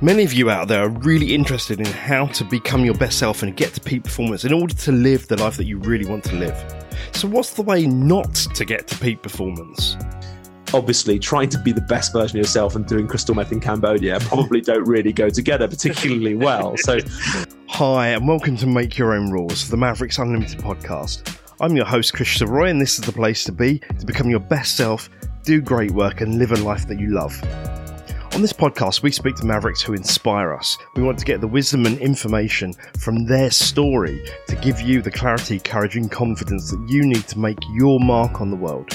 Many of you out there are really interested in how to become your best self and get to peak performance in order to live the life that you really want to live. So, what's the way not to get to peak performance? Obviously, trying to be the best version of yourself and doing crystal meth in Cambodia probably don't really go together particularly well. So, hi, and welcome to Make Your Own Rules, the Mavericks Unlimited podcast. I'm your host, Chris Roy, and this is the place to be to become your best self, do great work, and live a life that you love. On this podcast, we speak to Mavericks who inspire us. We want to get the wisdom and information from their story to give you the clarity, courage, and confidence that you need to make your mark on the world.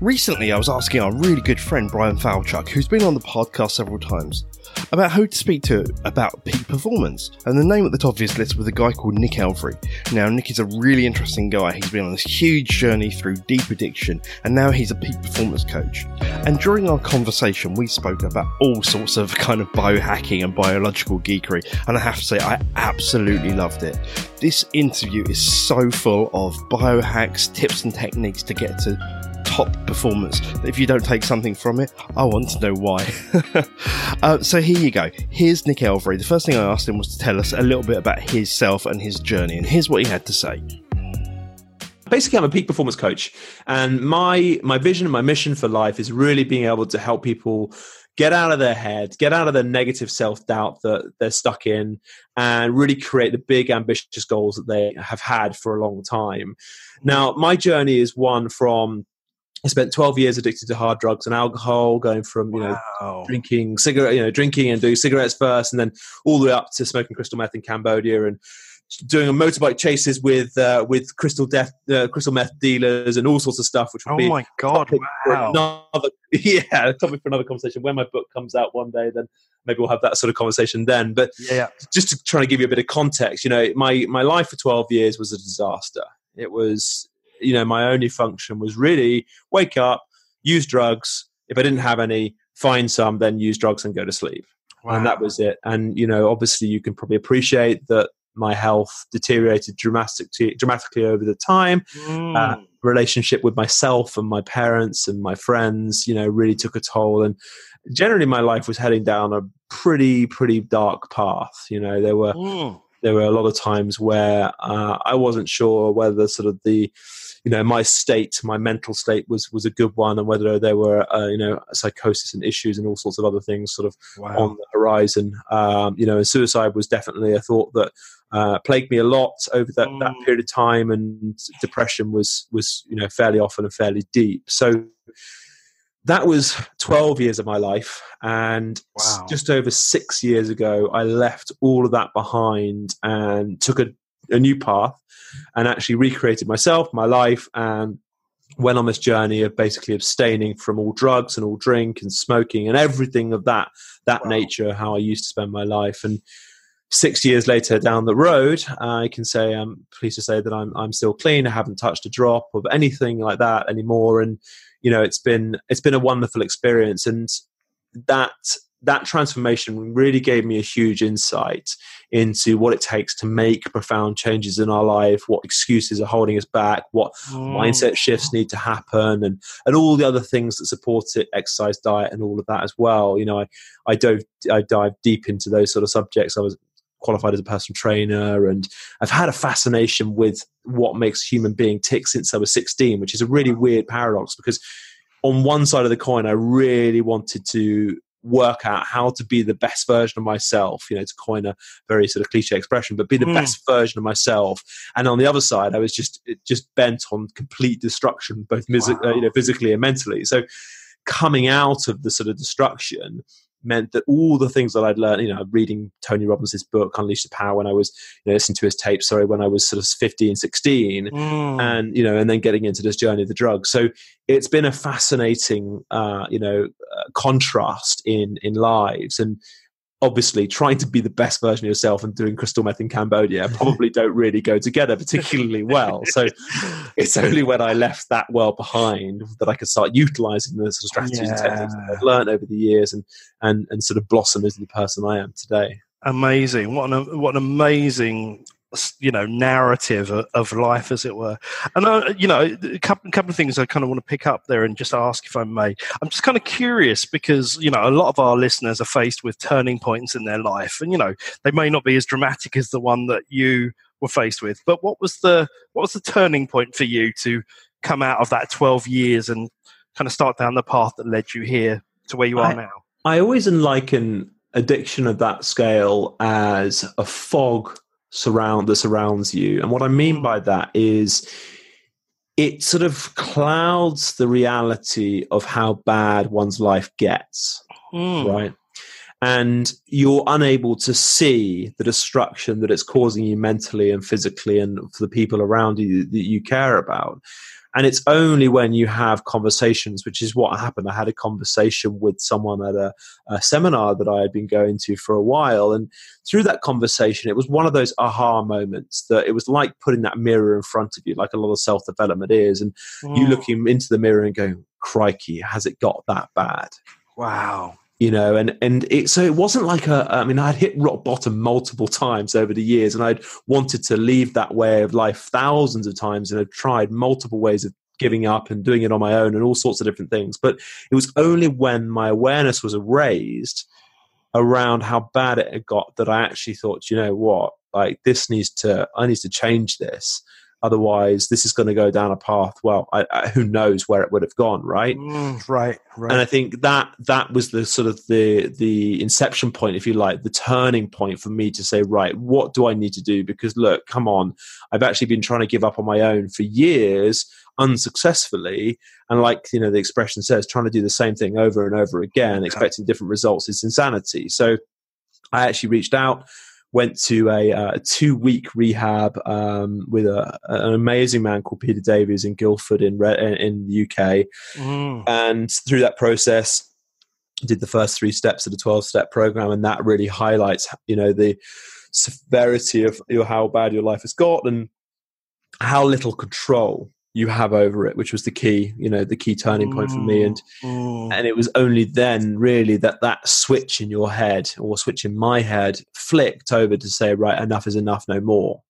Recently, I was asking our really good friend Brian Falchuk, who's been on the podcast several times, about who to speak to about peak performance. And the name at the top of his list was a guy called Nick Elvery. Now, Nick is a really interesting guy. He's been on this huge journey through deep addiction, and now he's a peak performance coach. And during our conversation, we spoke about all sorts of kind of biohacking and biological geekery. And I have to say, I absolutely loved it. This interview is so full of biohacks, tips, and techniques to get to top performance. If you don't take something from it, I want to know why. uh, so here you go. Here's Nick Elvery. The first thing I asked him was to tell us a little bit about his self and his journey, and here's what he had to say basically i'm a peak performance coach and my my vision and my mission for life is really being able to help people get out of their head get out of the negative self-doubt that they're stuck in and really create the big ambitious goals that they have had for a long time now my journey is one from I spent 12 years addicted to hard drugs and alcohol, going from you know wow. drinking cigarette, you know, drinking and doing cigarettes first, and then all the way up to smoking crystal meth in Cambodia and doing motorbike chases with uh, with crystal death, uh, crystal meth dealers and all sorts of stuff. Which would oh be my god, wow. another, yeah, topic for another conversation. When my book comes out one day, then maybe we'll have that sort of conversation then. But yeah, just to try to give you a bit of context, you know, my my life for 12 years was a disaster. It was you know, my only function was really wake up, use drugs. If I didn't have any, find some, then use drugs and go to sleep. Wow. And that was it. And, you know, obviously you can probably appreciate that my health deteriorated dramatically, dramatically over the time. Mm. Uh, relationship with myself and my parents and my friends, you know, really took a toll. And generally my life was heading down a pretty, pretty dark path. You know, there were, mm. there were a lot of times where uh, I wasn't sure whether sort of the, you know my state my mental state was was a good one and whether there were uh, you know psychosis and issues and all sorts of other things sort of wow. on the horizon um, you know and suicide was definitely a thought that uh, plagued me a lot over that, mm. that period of time and depression was was you know fairly often and fairly deep so that was 12 years of my life and wow. just over six years ago i left all of that behind and took a, a new path and actually recreated myself, my life, and went on this journey of basically abstaining from all drugs and all drink and smoking and everything of that that wow. nature. How I used to spend my life, and six years later down the road, I can say I'm pleased to say that I'm I'm still clean. I haven't touched a drop of anything like that anymore, and you know it's been it's been a wonderful experience, and that that transformation really gave me a huge insight into what it takes to make profound changes in our life, what excuses are holding us back, what mm. mindset shifts need to happen, and and all the other things that support it, exercise, diet, and all of that as well. You know, I I dove I dive deep into those sort of subjects. I was qualified as a personal trainer and I've had a fascination with what makes a human being tick since I was 16, which is a really weird paradox because on one side of the coin, I really wanted to work out how to be the best version of myself, you know, to coin a very sort of cliche expression, but be the mm. best version of myself. And on the other side, I was just just bent on complete destruction, both wow. uh, you know, physically and mentally. So coming out of the sort of destruction meant that all the things that I'd learned, you know, reading Tony Robbins' book, Unleash the Power, when I was, you know, listening to his tape, sorry, when I was sort of 15, 16, mm. and, you know, and then getting into this journey of the drugs. So it's been a fascinating, uh, you know, uh, contrast in, in lives. And, obviously trying to be the best version of yourself and doing crystal meth in Cambodia probably don't really go together particularly well. So it's only when I left that world behind that I could start utilizing the sort of strategies yeah. and techniques that I've learned over the years and, and, and sort of blossom into the person I am today. Amazing. What an, what an amazing you know narrative of, life as it were. And uh, you know a couple, couple of things i kind of want to pick up there and just ask if i may. I'm just kind of curious because you know a lot of our listeners are faced with turning points in their life and you know they may not be as dramatic as the one that you were faced with but what was the what was the turning point for you to come out of that 12 years and kind of start down the path that led you here to where you are I, now? I always liken addiction of that scale as a fog surround that surrounds you. And what I mean by that is it sort of clouds the reality of how bad one's life gets. Mm. Right. And you're unable to see the destruction that it's causing you mentally and physically and for the people around you that you care about. And it's only when you have conversations, which is what happened. I had a conversation with someone at a, a, seminar that I had been going to for a while. And through that conversation, it was one of those aha moments that it was like putting that mirror in front of you, like a lot of self development is. And mm. you looking into the mirror and going, crikey, has it got that bad? Wow you know and and it so it wasn't like a i mean i'd hit rock bottom multiple times over the years and i'd wanted to leave that way of life thousands of times and had tried multiple ways of giving up and doing it on my own and all sorts of different things. But it was only when my awareness was raised around how bad it had got that i actually thought you know what? Like this needs to i need to change this Otherwise, this is going to go down a path. Well, I, I, who knows where it would have gone, right? Mm, right, right. And I think that that was the sort of the the inception point, if you like, the turning point for me to say, right, what do I need to do? Because look, come on, I've actually been trying to give up on my own for years unsuccessfully and like you know the expression says trying to do the same thing over and over again expecting different results is insanity so i actually reached out went to a, uh, a two week rehab um, with a, an amazing man called Peter Davies in Guildford in in the UK, mm. and through that process, did the first three steps of the twelve step program, and that really highlights you know the severity of you know, how bad your life has got and how little control you have over it, which was the key, you know, the key turning point for me. And mm. and it was only then really that that switch in your head or switch in my head flicked over to say, right, enough is enough, no more.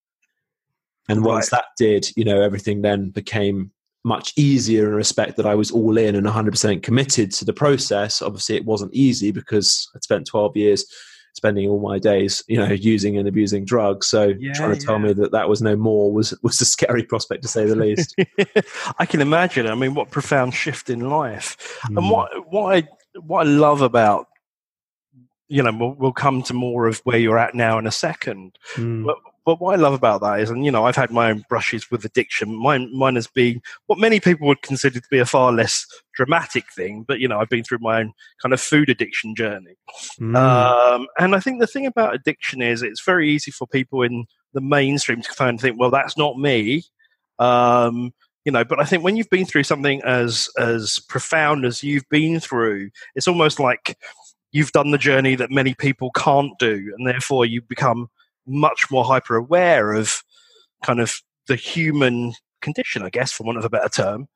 And once right. that did, you know, everything then became much easier in respect that I was all in and 100% committed to the process. Obviously, it wasn't easy because I'd spent 12 years spending all my days, you know, using and abusing drugs. So yeah, trying to yeah. tell me that that was no more was was a scary prospect to say the least. I can imagine. I mean, what profound shift in life, mm. and what what I what I love about you know we'll, we'll, come to more of where you're at now in a second. Mm. But but what I love about that is, and you know, I've had my own brushes with addiction. Mine, mine has been what many people would consider to be a far less dramatic thing. But you know, I've been through my own kind of food addiction journey. Mm. Um, and I think the thing about addiction is, it's very easy for people in the mainstream to kind of think, well, that's not me. Um, you know, but I think when you've been through something as as profound as you've been through, it's almost like you've done the journey that many people can't do, and therefore you become much more hyper aware of kind of the human condition, I guess, for want of a better term.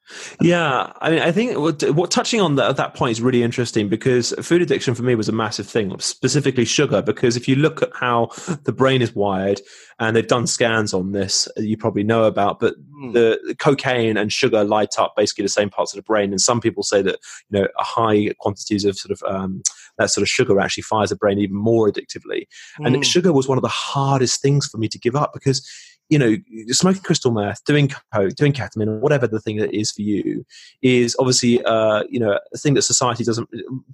Yeah, I mean, I think what, what touching on that, that point is really interesting because food addiction for me was a massive thing, specifically sugar. Because if you look at how the brain is wired, and they've done scans on this, you probably know about, but mm. the cocaine and sugar light up basically the same parts of the brain. And some people say that you know high quantities of sort of um, that sort of sugar actually fires the brain even more addictively. Mm. And hmm. sugar was one of the hardest things for me to give up because you know, smoking crystal meth, doing coke, doing ketamine, whatever the thing that is for you, is obviously, uh, you know, a thing that society doesn't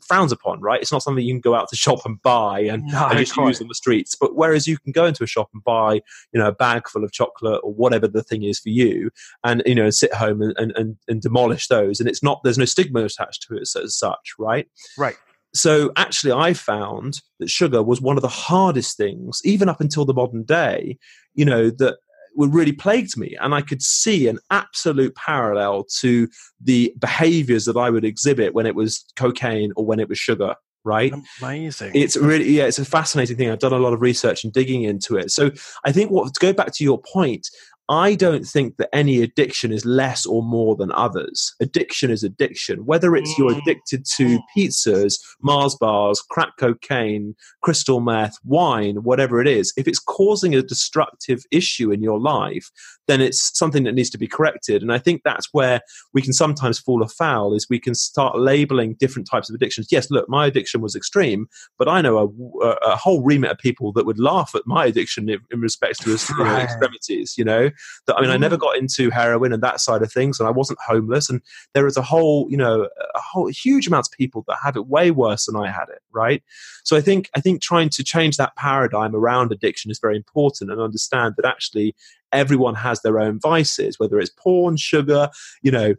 frowns upon, right? It's not something you can go out to shop and buy and, no, and just use on the streets. But whereas you can go into a shop and buy, you know, a bag full of chocolate or whatever the thing is for you, and you know, sit home and, and, and demolish those, and it's not there's no stigma attached to it as such, right? Right so actually i found that sugar was one of the hardest things even up until the modern day you know that really plagued me. And I could see an absolute parallel to the behaviors that I would exhibit when it was cocaine or when it was sugar. Right? Amazing. It's really, yeah, it's a fascinating thing. I've done a lot of research and digging into it. So I think what, to go back to your point, I don't think that any addiction is less or more than others. Addiction is addiction. Whether it's you're mm. addicted to pizzas, Mars bars, crack cocaine, crystal meth, wine, whatever it is, if it's causing a destructive issue in your life, then it's something that needs to be corrected. And I think that's where we can sometimes fall afoul is we can start labeling different types of addictions. Yes, look, my addiction was extreme, but I know a, a whole remit of people that would laugh at my addiction in, in respect to extremities, you know? That I mean, I never mm. got into heroin and that side of things, and I wasn't homeless. And there is a whole, you know, a whole huge amounts of people that have it way worse than I had it, right? So I think I think trying to change that paradigm around addiction is very important, and understand that actually everyone has their own vices, whether it's porn, sugar, you know,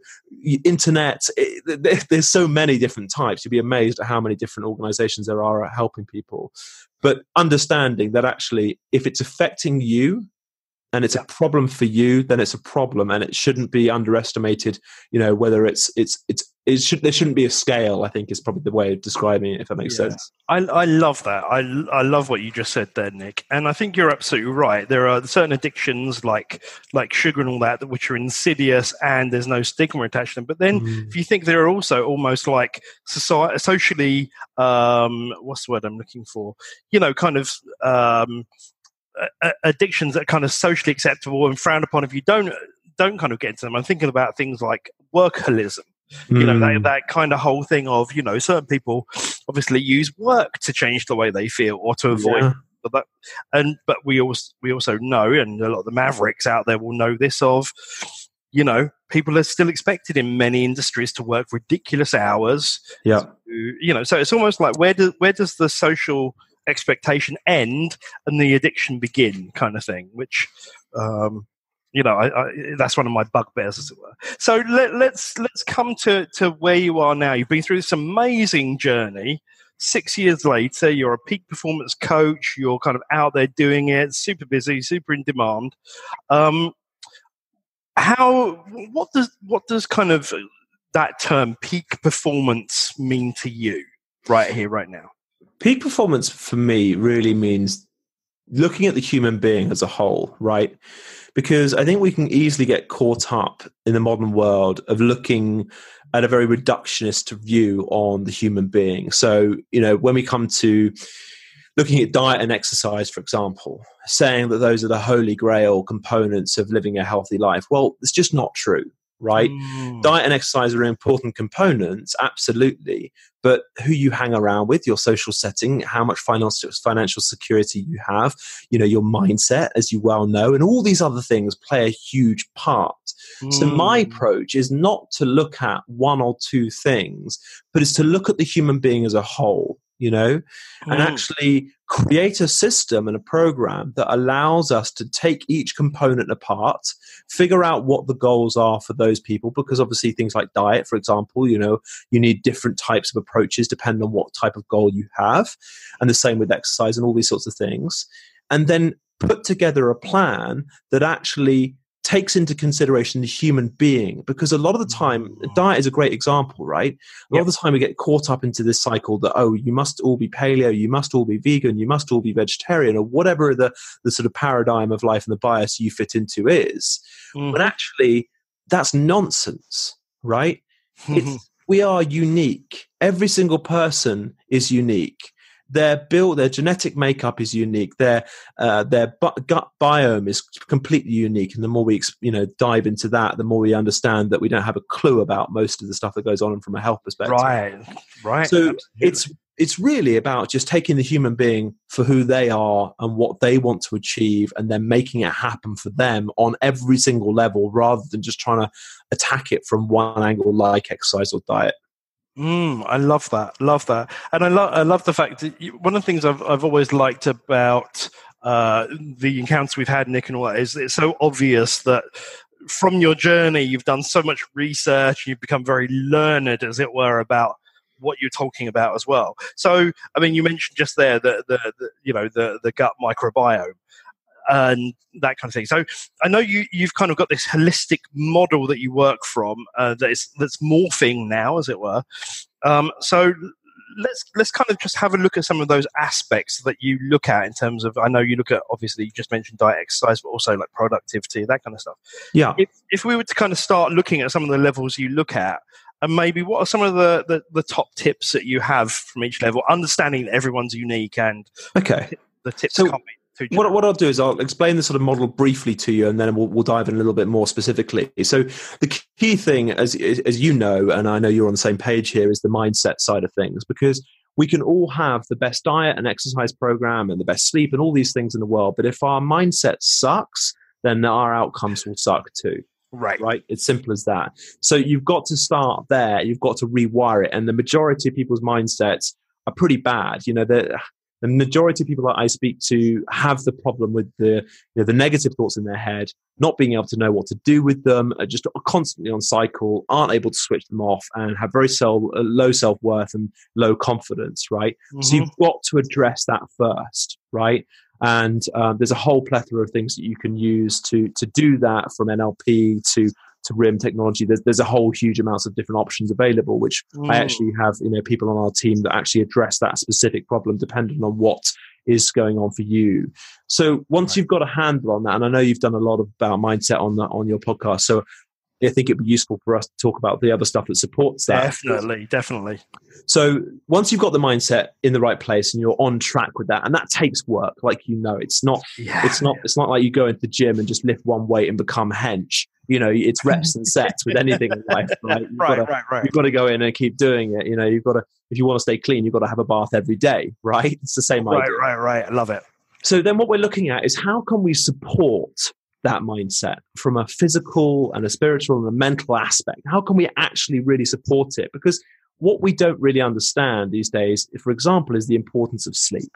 internet. It, there's so many different types. You'd be amazed at how many different organizations there are at helping people. But understanding that actually, if it's affecting you and it's a problem for you, then it's a problem, and it shouldn't be underestimated. You know, whether it's it's it's it should there shouldn't be a scale. I think is probably the way of describing it, if that makes yeah. sense. I I love that. I I love what you just said there, Nick, and I think you're absolutely right. There are certain addictions like like sugar and all that, which are insidious, and there's no stigma attached to them. But then, mm. if you think there are also almost like society, socially, um, what's the word I'm looking for? You know, kind of. Um, addictions that are kind of socially acceptable and frowned upon if you don't don't kind of get into them. I'm thinking about things like workaholism. Mm. You know that hmm. that kind of whole thing of you know certain people obviously use work to change the way they feel or to avoid. Yeah. But that, and but we also we also know, and a lot of the mavericks out there will know this of, you know, people are still expected in many industries to work ridiculous hours. Yeah, to, you know, so it's almost like where does where does the social expectation end and the addiction begin kind of thing which um, you know I, I, that's one of my bugbears as it were. So let, let's let's come to to where you are now. You've been through this amazing journey. Six years later you're a peak performance coach. You're kind of out there doing it super busy super in demand. Um, how what does what does kind of that term peak performance mean to you right here right now peak performance for me really means looking at the human being as a whole, right? Because I think we can easily get caught up in the modern world of looking at a very reductionist view on the human being. So, you know, when we come to looking at diet and exercise, for example, saying that those are the holy grail components of living a healthy life, well, it's just not true right? Mm. Diet and exercise are important components, absolutely. But who you hang around with, your social setting, how much financial financial security you have, you know, your mindset, as you well know, and all these other things play a huge part. Mm. So my mm. approach is not to look at one or two things, but is to look at the human being as a whole you know, mm. and actually create a system and a program that allows us to take each component apart, figure out what the goals are for those people, because obviously things like diet, for example, you know, you need different types of approaches depending on what type of goal you have, and the same with exercise and all these sorts of things. And then put together a plan that actually takes into consideration the human being because a lot of the time mm. diet is a great example right a lot yep. of the time we get caught up into this cycle that oh you must all be paleo you must all be vegan you must all be vegetarian or whatever the the sort of paradigm of life and the bias you fit into is mm. but actually that's nonsense right we are unique every single person is unique their build, their genetic makeup is unique. Their uh, their bu- gut biome is completely unique. And the more we you know dive into that, the more we understand that we don't have a clue about most of the stuff that goes on from a health perspective. Right, right. So Absolutely. it's it's really about just taking the human being for who they are and what they want to achieve and then making it happen for them on every single level rather than just trying to attack it from one angle like exercise or diet Mm, I love that. Love that. And I, lo- I love the fact that you, one of the things I've, I've always liked about uh, the encounters we've had, Nick, and all that, is it's so obvious that from your journey, you've done so much research, you've become very learned, as it were, about what you're talking about as well. So, I mean, you mentioned just there the, the, the you know the the gut microbiome and that kind of thing. So I know you you've kind of got this holistic model that you work from uh, that is that's morphing now, as it were. Um, so let's let's kind of just have a look at some of those aspects that you look at in terms of. I know you look at obviously you just mentioned diet, exercise, but also like productivity, that kind of stuff. Yeah. If if we were to kind of start looking at some of the levels you look at, and maybe what are some of the, the, the top tips that you have from each level understanding that everyone's unique and okay the tips so can't be what, what I'll do is I'll explain the sort of model briefly to you, and then we'll, we'll dive in a little bit more specifically. So, the key thing, as as you know, and I know you're on the same page here, is the mindset side of things, because we can all have the best diet and exercise program and the best sleep and all these things in the world, but if our mindset sucks, then our outcomes will suck too. Right. Right. It's simple as that. So you've got to start there. You've got to rewire it. And the majority of people's mindsets are pretty bad. You know, the, the majority of people that I speak to have the problem with the, you know, the negative thoughts in their head, not being able to know what to do with them, are just constantly on cycle, aren't able to switch them off, and have very self, uh, low self worth and low confidence. Right. Mm-hmm. So you've got to address that first. Right and um, there's a whole plethora of things that you can use to to do that from NLP to to RIM technology. There's, there's a whole huge amounts of different options available, which mm. I actually have you know people on our team that actually address that specific problem depending on what is going on for you. So once right. you've got a handle on that, and I know you've done a lot about mindset on that on your podcast, so I think it'd be useful for us to talk about the other stuff that supports that. Definitely, definitely. So once you've got the mindset in the right place and you're on track with that, and that takes work, like you know, it's not, yeah, it's not, it's not like you go into the gym and just lift one weight and become hench. You know, it's reps and sets with anything in life. Right? You've right, gotta, right, right. You've got to go in and keep doing it. You know, you've got to, if you want to stay clean, you've got to have a bath every day. Right? It's the same right, idea. Right, right, right. I love it. So then, what we're looking at is how can we support that mindset from a physical and a spiritual and a mental aspect? How can we actually really support it? Because what we don't really understand these days, for example, is the importance of sleep.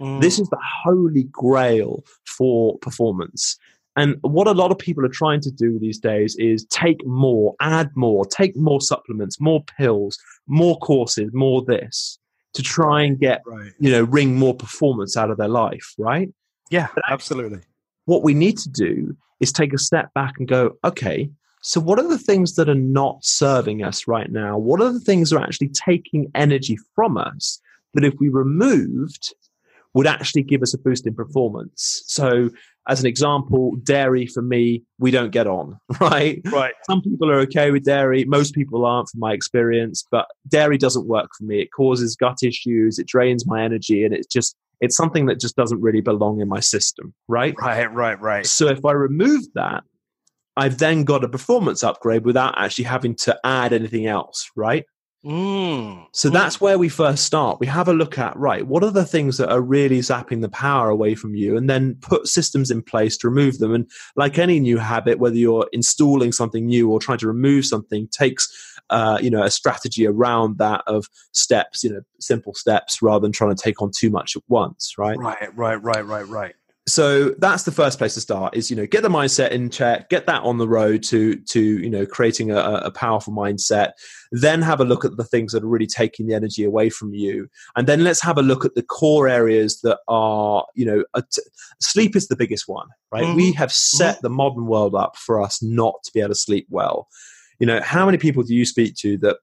Mm. This is the holy grail for performance. And what a lot of people are trying to do these days is take more, add more, take more supplements, more pills, more courses, more this to try and get, right. you know, wring more performance out of their life, right? Yeah, absolutely. What we need to do is take a step back and go, okay, so what are the things that are not serving us right now? What are the things that are actually taking energy from us that if we removed would actually give us a boost in performance? So as an example, dairy for me, we don't get on, right? Right. Some people are okay with dairy. Most people aren't, from my experience. But dairy doesn't work for me. It causes gut issues. It drains my energy, and it's just it's something that just doesn't really belong in my system, right? Right, right, right. So if I remove that, I've then got a performance upgrade without actually having to add anything else, right? Mm. So that's where we first start. We have a look at, right, what are the things that are really zapping the power away from you, and then put systems in place to remove them. And like any new habit, whether you're installing something new or trying to remove something, takes uh, you know a strategy around that of steps, you know, simple steps rather than trying to take on too much at once, right? Right, right, right, right, right so that's the first place to start is you know get the mindset in check get that on the road to to you know creating a, a, powerful mindset then have a look at the things that are really taking the energy away from you and then let's have a look at the core areas that are you know sleep is the biggest one right mm-hmm. we have set the modern world up for us not to be able to sleep well you know how many people do you speak to that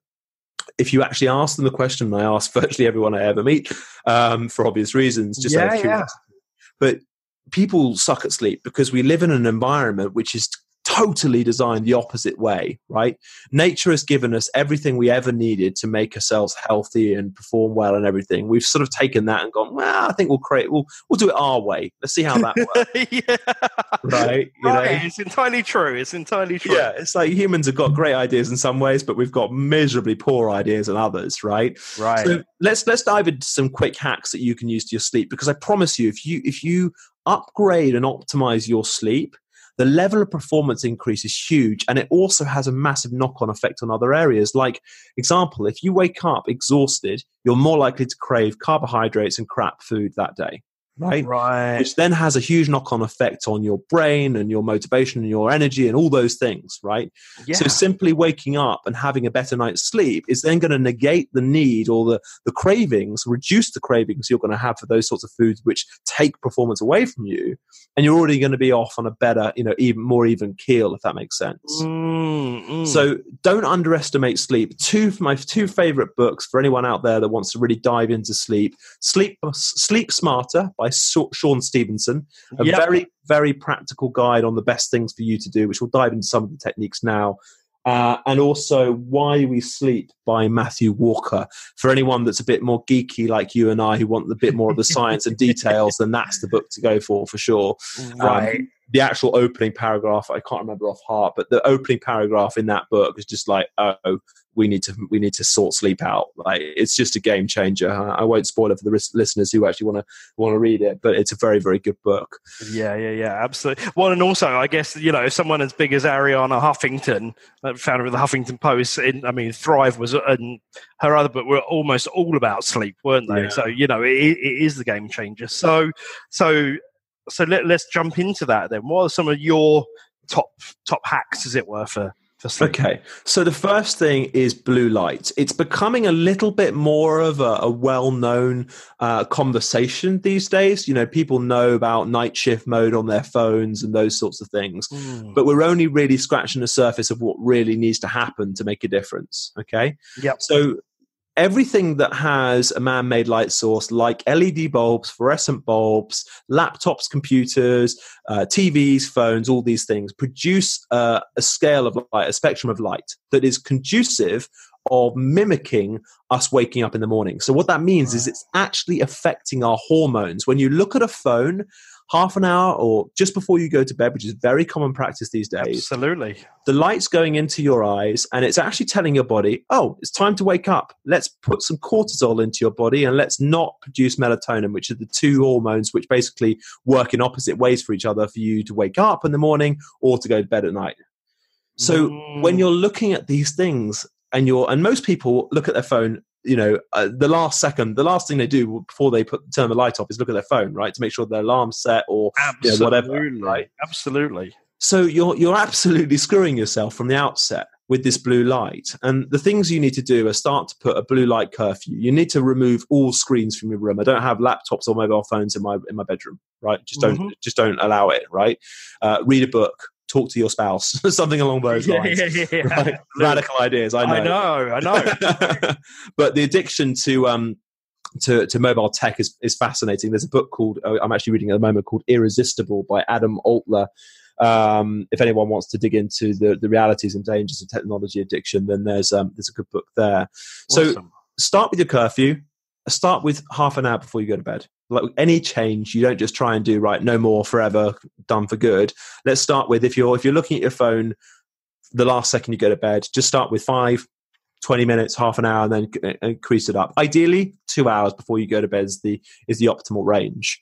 if you actually ask them the question, I ask virtually everyone I ever meet um, for obvious reasons, just yeah, yeah. But people suck at sleep because we live in an environment which is totally designed the opposite way, right? Nature has given us everything we ever needed to make ourselves healthy and perform well and everything. We've sort of taken that and gone, well, I think we'll create, we'll, we'll do it our way. Let's see how that works. yeah. Right? You right. Know? It's entirely true. It's entirely true. Yeah. It's like humans have got great ideas in some ways, but we've got miserably poor ideas in others, right? Right. So let's, let's dive into some quick hacks that you can use to your sleep because I promise you, if you, if you upgrade and optimize your sleep, the level of performance increase is huge and it also has a massive knock-on effect on other areas. Like example if you wake up exhausted you're more likely to crave carbohydrates and crap food that day right? Right. Which then has a huge knock on effect on your brain and your motivation and your energy and all those things, right? Yeah. So simply waking up and having a better night's sleep is then going to negate the need or the, the cravings, reduce the cravings you're going to have for those sorts of foods which take performance away from you. And you're already going to be off on a better, you know, even more even keel, if that makes sense. Mm, mm. So don't underestimate sleep. Two of my two favorite books for anyone out there that wants to really dive into sleep: Sleep Sleep Smarter by Shawn Stevenson, a Yep. very very practical guide on the best things for you to do, which we'll dive into some of the techniques now. Uh, and also Why We Sleep by Matthew Walker. For anyone that's a bit more geeky like you and I, who want a bit more of the science and details, then that's the book to go for for sure right. The actual opening paragraph i can't remember off heart but the opening paragraph in that book is just like oh we need to we need to sort sleep out like it's just a game changer i won't spoil it for the listeners who actually want to want to read it but it's a very very good book Yeah, yeah, yeah, absolutely. Well, and also, I guess you know, someone as big as Arianna Huffington, uh, founder of the Huffington Post, in, I mean, Thrive was, and her other book were almost all about sleep, weren't they? Yeah. So you know, it, it is the game changer. So, so, so let, let's jump into that then. What are some of your top top hacks, as it were, for for sleep? Okay, so the first thing is blue light. It's becoming a little bit more of a, a well-known uh, conversation these days. You know, people know about night shift mode on their phones and those sorts of things, Mm. but we're only really scratching the surface of what really needs to happen to make a difference. Okay, Yep. so everything that has a man-made light source like led bulbs fluorescent bulbs laptops computers uh, tvs phones all these things produce uh, a scale of light a spectrum of light that is conducive of mimicking us waking up in the morning. So what that means is it's actually affecting our hormones. When you look at a phone half an hour or just before you go to bed which is very common practice these days Absolutely. the light's going into your eyes and it's actually telling your body, oh, it's time to wake up. Let's put some cortisol into your body and let's not produce melatonin, which are the two hormones which basically work in opposite ways for each other for you to wake up in the morning or to go to bed at night. So Mm. when you're looking at these things and you're, and most people look at their phone, you know, uh, the last second, the last thing they do before they put turn the light off is look at their phone, right, to make sure their alarm's set or you know, whatever, Absolutely. right? Absolutely. So you're you're absolutely screwing yourself from the outset with this blue light. And the things you need to do are start to put a blue light curfew. You need to remove all screens from your room. I don't have laptops or mobile phones in my in my bedroom. Right? Just don't Mhm. just don't allow it. Right? Uh, read a book. Talk to your spouse. Something along those lines. yeah, yeah. Right? Radical ideas. I know. I know. I know. but the addiction to um to, to mobile tech is, is fascinating. There's a book called uh, I'm actually reading at the moment called Irresistible by Adam Alter. Um, if anyone wants to dig into the, the realities and dangers of technology addiction, then there's um, there's a good book there. So start with your curfew. Start with half an hour before you go to bed. Like any change, you don't just try and do right. No more forever. Done for good. Let's start with if you're if you're looking at your phone, the last second you go to bed, just start with five, 20 minutes, half an hour, and then uh, increase it up. Ideally, two hours before you go to bed is the is the optimal range.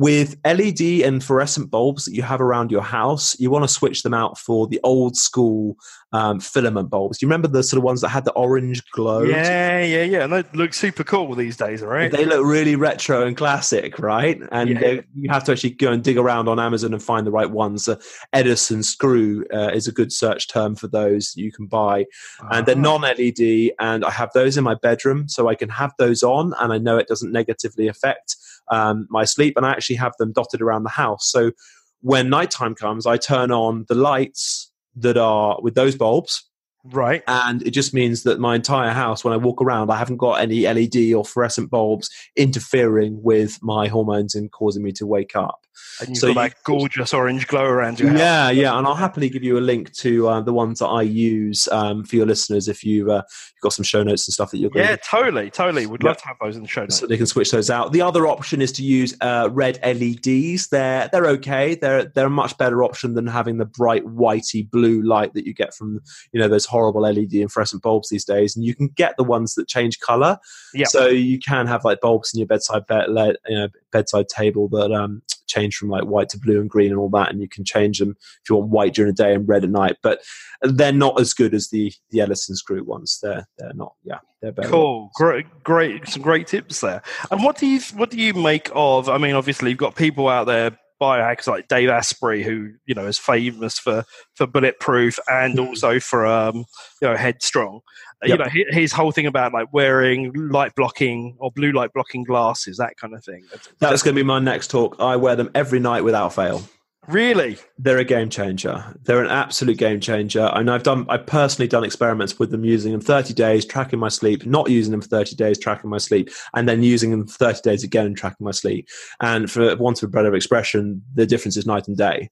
With LED and fluorescent bulbs that you have around your house, you want to switch them out for the old school um, filament bulbs. Do you remember the sort of ones that had the orange glow? Yeah, yeah, yeah. And they look super cool these days, right? They look really retro and classic, right? And Yeah. they- you have to actually go and dig around on Amazon and find the right ones. Uh, Edison screw uh, is a good search term for those you can buy. And they're Ah. non LED, and I have those in my bedroom, so I can have those on, and I know it doesn't negatively affect um, my sleep. And I actually have them dotted around the house. So when nighttime comes, I turn on the lights that are with those bulbs right. and it just means that my entire house when i walk around i haven't got any led or fluorescent bulbs interfering with my hormones and causing me to wake up And you've So got you- that gorgeous orange glow around your house. yeah yeah and i'll happily give you a link to uh, the ones that i use um, for your listeners if you, uh, you've got some show notes and stuff that you're going Yeah, totally, totally. Would Yeah. love to have those in the show notes. so they can switch those out. The other option is to use uh, red LEDs. They're they're okay. They're they're a much better option than having the bright whitey blue light that you get from you know those horrible LED and fluorescent bulbs these days. And you can get the ones that change color. Yeah. So you can have like bulbs in your bedside bed, you know, bedside table that um, change from like white to blue and green and all that, and you can change them if you want white during the day and red at night. But they're not as good as the the Edison screw ones. They're they're not. Yeah, they're better. Cool, great, great, some great tips there. And what do you what do you make of? I mean, obviously you've got people out there biohackers like Dave Asprey, who you know is famous for for bulletproof and mm-hmm. also for um, you know headstrong. Yep. You know his whole thing about like wearing light blocking or blue light blocking glasses, that kind of thing. That's going to be my next talk. I wear them every night without fail. Really? They're a game changer. They're an absolute game changer. And I've done I've personally done experiments with them using them 30 days, tracking my sleep, not using them for 30 days, tracking my sleep, and then using them 30 days again tracking my sleep. And for want of a better expression, the difference is night and day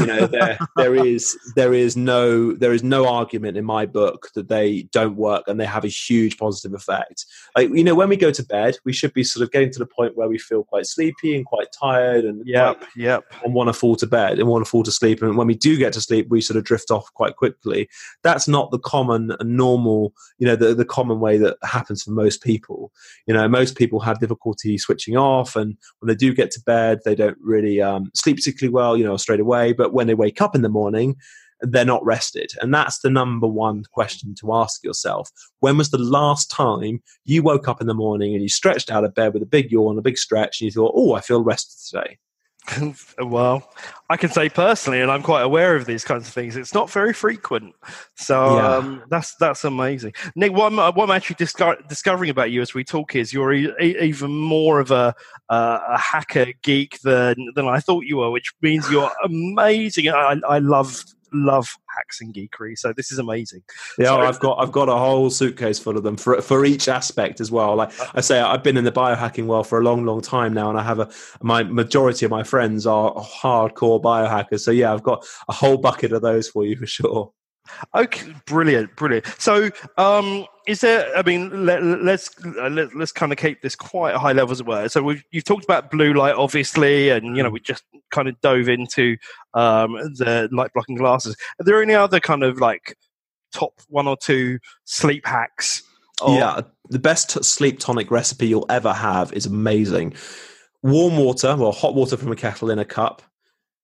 you know there there is there is no there is no argument in my book that they don't work and they have a huge positive effect. Like you know when we go to bed we should be sort of getting to the point where we feel quite sleepy and quite tired and yep yep. and want to fall to bed and want to fall to sleep. And when we do get to sleep we sort of drift off quite quickly. That's not the common and normal you know the, the common way that happens for most people. You know most people have difficulty switching off and when they do get to bed they don't really um, sleep particularly well you know straight away away, but when they wake up in the morning, they're not rested. And that's the number one question to ask yourself. When was the last time you woke up in the morning and you stretched out of bed with a big yawn, a big stretch, and you thought, oh, I feel rested today? well, I can say personally, and I'm quite aware of these kinds of things. It's not very frequent, so yeah. um, that's that's amazing. Nick, what I'm, what I'm actually disco- discovering about you as we talk is you're e- even more of a, uh, a hacker geek than than I thought you were, which means you're amazing. I, I love love hacks and geekery. So this is amazing. Yeah, so, I've got I've got a whole suitcase full of them for for each aspect as well. Like I say, I've been in the biohacking world for a long, long time now, and I have a my majority of my friends are hardcore biohackers. So yeah, I've got a whole bucket of those for you for sure. Okay, brilliant, brilliant. So, um, is there? I mean, let, us let, us kind of keep this quite high level as were. So, we've you've talked about blue light, obviously, and you know, we just kind of dove into um, the light blocking glasses. Are there any other kind of like top one or two sleep hacks? Or- yeah, the best sleep tonic recipe you'll ever have is amazing. Warm water, well, hot water from a kettle in a cup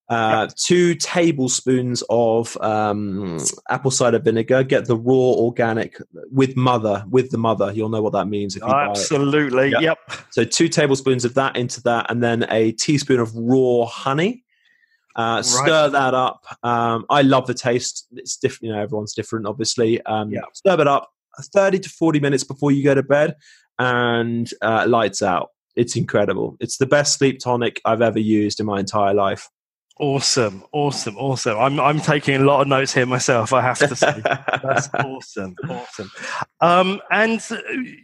uh, two tablespoons of um, apple cider vinegar. Get the raw organic with mother, with the mother. You'll know what that means if you Absolutely. Yep. yep. So two tablespoons of that into that, and then a teaspoon of raw honey. Uh, right. Stir that up. Um, I love the taste. It's different. You know, everyone's different, obviously. Um, yep. Stir it up. Thirty to forty minutes before you go to bed, and uh, lights out. It's incredible. It's the best sleep tonic I've ever used in my entire life. Awesome, awesome, awesome. I'm I'm taking a lot of notes here myself. I have to say, that's awesome, awesome. Um, and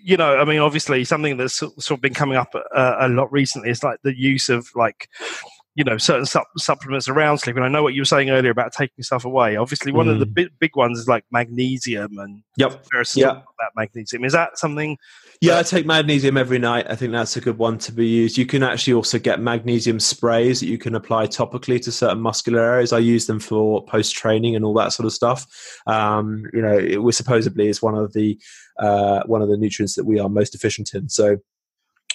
you know, I mean, obviously, something that's sort of been coming up uh, a lot recently is like the use of like you know certain su- supplements around sleep. And i know what you were saying earlier about taking stuff away. Obviously one mm. of the mm. big, big ones is like magnesium and yep. yeah about magnesium. Is that something yeah i take magnesium every night. I think that's a good one to be used. You can actually also get magnesium sprays that you can apply topically to certain muscular areas. I use them for post training and all that sort of stuff. Um, you know it was supposedly is one of the uh, one of the nutrients that we are most deficient in. So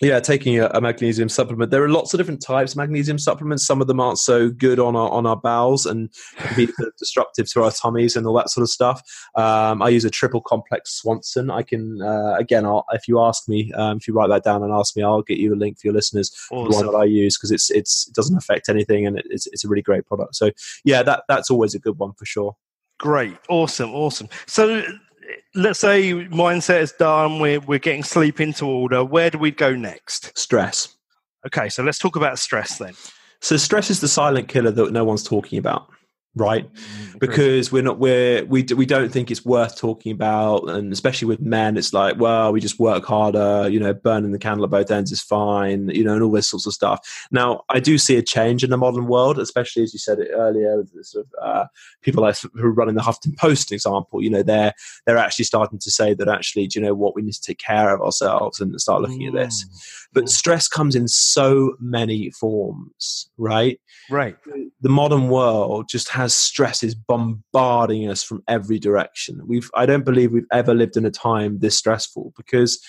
yeah, taking a, a, magnesium supplement. There are lots of different types of magnesium supplements. Some of them aren't so good on our on our bowels and can be destructive to our tummies and all that sort of stuff. Um, I use a triple complex Swanson. I can uh, again, I'll, if you ask me, um, if you write that down and ask me, I'll get you a link for your listeners. Awesome. The one that I use because it's it's it doesn't affect anything and it, it's it's a really great product. So yeah, that that's always a good one for sure. Great, awesome, awesome. So let's say mindset is done, we're, we're getting sleep into order. Where do we go next? Stress. Okay, so let's talk about stress then. So, stress is the silent killer that no one's talking about right mm, because we're not we're we, we don't think it's worth talking about and especially with men it's like well we just work harder you know burning the candle at both ends is fine you know and all this sorts of stuff now i do see a change in the modern world especially as you said it earlier with sort of uh, people like who are running the huffington post example you know they're they're actually starting to say that actually do you know what we need to take care of ourselves and start looking mm. at this mm. But stress comes in so many forms, right? Right. The modern world just has stresses bombarding us from every direction. We've I don't believe we've ever lived in a time this stressful because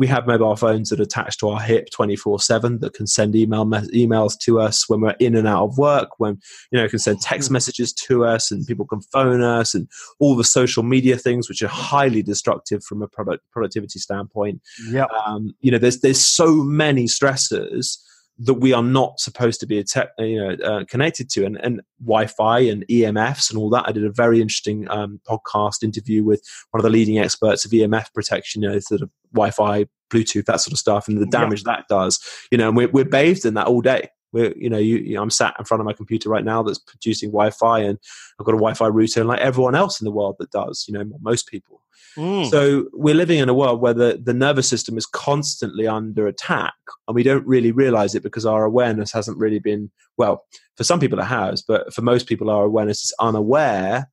we have mobile phones that are attached to our hip 24 7 that can send email me- emails to us when we're in and out of work when you know can send text mm-hmm. messages to us and people can phone us and all the social media things which are highly destructive from a product productivity standpoint yeah um, you know there's there's so many stressors that we are not supposed to be you know, uh, connected to, and, and Wi-Fi and EMFs and all that. I did a very interesting um, podcast interview with one of the leading experts of EMF protection, you know, sort of Wi-Fi, Bluetooth, that sort of stuff, and the damage yeah. that does. You know, and we're, we're bathed in that all day. We're, you know, you, you know, I'm sat in front of my computer right now that's producing Wi-Fi, and I've got a Wi-Fi router, and like everyone else in the world that does, you know, most people. Mm. So we're living in a world where the, the nervous system is constantly under attack, and we don't really realize it because our awareness hasn't really been well. For some people, it has, but for most people, our awareness is unaware,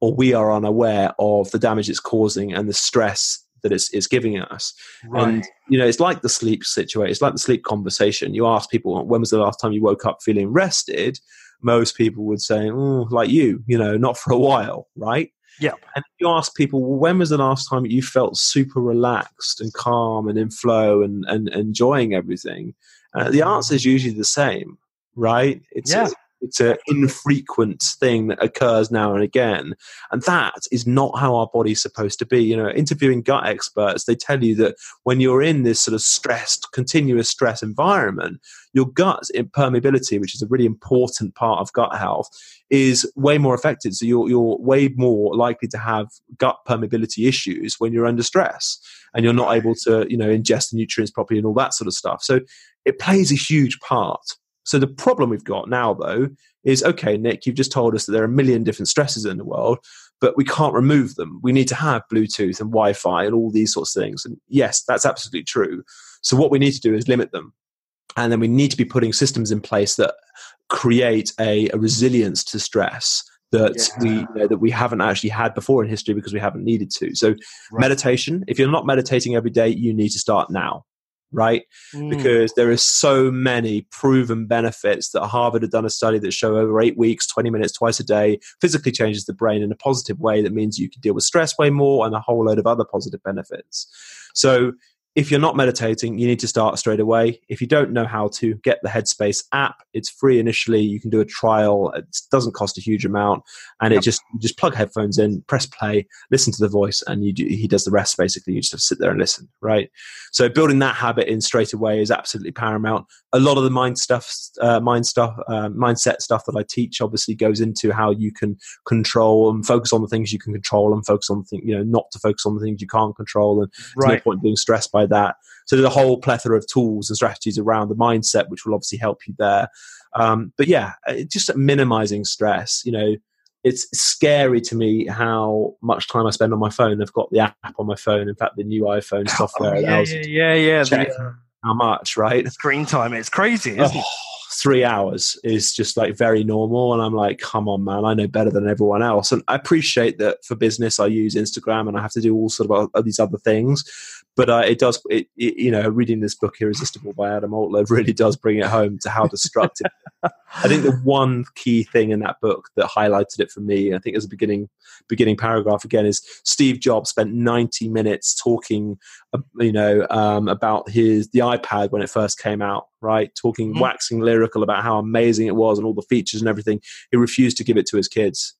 or we are unaware of the damage it's causing and the stress that it's, it's giving us. Right. And you know, it's like the sleep situation. It's like the sleep conversation. You ask people, when was the last time you woke up feeling rested? Most people would say, oh, like you, you know, not for a while, right? Yeah. And you ask people, well, when was the last time you felt super relaxed and calm and in flow and, and enjoying everything? Uh, the answer is usually the same, right? It's, yeah. It's an infrequent thing that occurs now and again. And that is not how our body's supposed to be. You know, interviewing gut experts, they tell you that when you're in this sort of stressed, continuous stress environment, your gut's permeability, which is a really important part of gut health, is way more affected. So you're, you're way more likely to have gut permeability issues when you're under stress and you're not able to, you know, ingest the nutrients properly and all that sort of stuff. So it plays a huge part. So the problem we've got now, though, is okay, Nick, you've just told us that there are a million different stresses in the world, but we can't remove them. We need to have Bluetooth and Wi Fi and all these sorts of things. And yes, that's absolutely true. So what we need to do is limit them. And then we need to be putting systems in place that create a, a resilience to stress that yeah. we you know, that we haven't actually had before in history because we haven't needed to. So right. meditation, if you're not meditating every day, you need to start now right? Mm. Because there are so many proven benefits that Harvard had done a study that show over eight weeks, 20 minutes twice a day, physically changes the brain in a positive way that means you can deal with stress way more and a whole load of other positive benefits. So if you're not meditating, you need to start straight away. If you don't know how to, get the Headspace app. It's free initially. You can do a trial. It doesn't cost a huge amount, and it just just plug headphones in, press play, listen to the voice, and you do, he does the rest. Basically, you just have to sit there and listen. Right. So building that habit in straight away is absolutely paramount. A lot of the mind stuff, uh, mind stuff, uh, mindset stuff that I teach obviously goes into how you can control and focus on the things you can control, and focus on the thing you know not to focus on the things you can't control, and right. no point being stressed by that. So there's a whole plethora of tools and strategies around the mindset, which will obviously help you there. Um, but yeah, just minimizing stress. You know, it's scary to me how much time I spend on my phone. I've got the app on my phone. In fact, the new iPhone oh, software oh, yeah, yeah, yeah, yeah. Uh, how much, right? Screen time. It's crazy, isn't oh, it? Three hours is just like very normal, and I'm like, come on, man, I know better than everyone else. And I appreciate that for business, I use Instagram, and I have to do all sort of uh, these other things but uh, it does it, it, you know reading this book irresistible by Adam Alter really does bring it home to how destructive i think the one key thing in that book that highlighted it for me i think as a beginning beginning paragraph again is steve jobs spent 90 minutes talking you know um, about his the ipad when it first came out right talking mm-hmm. waxing lyrical about how amazing it was and all the features and everything he refused to give it to his kids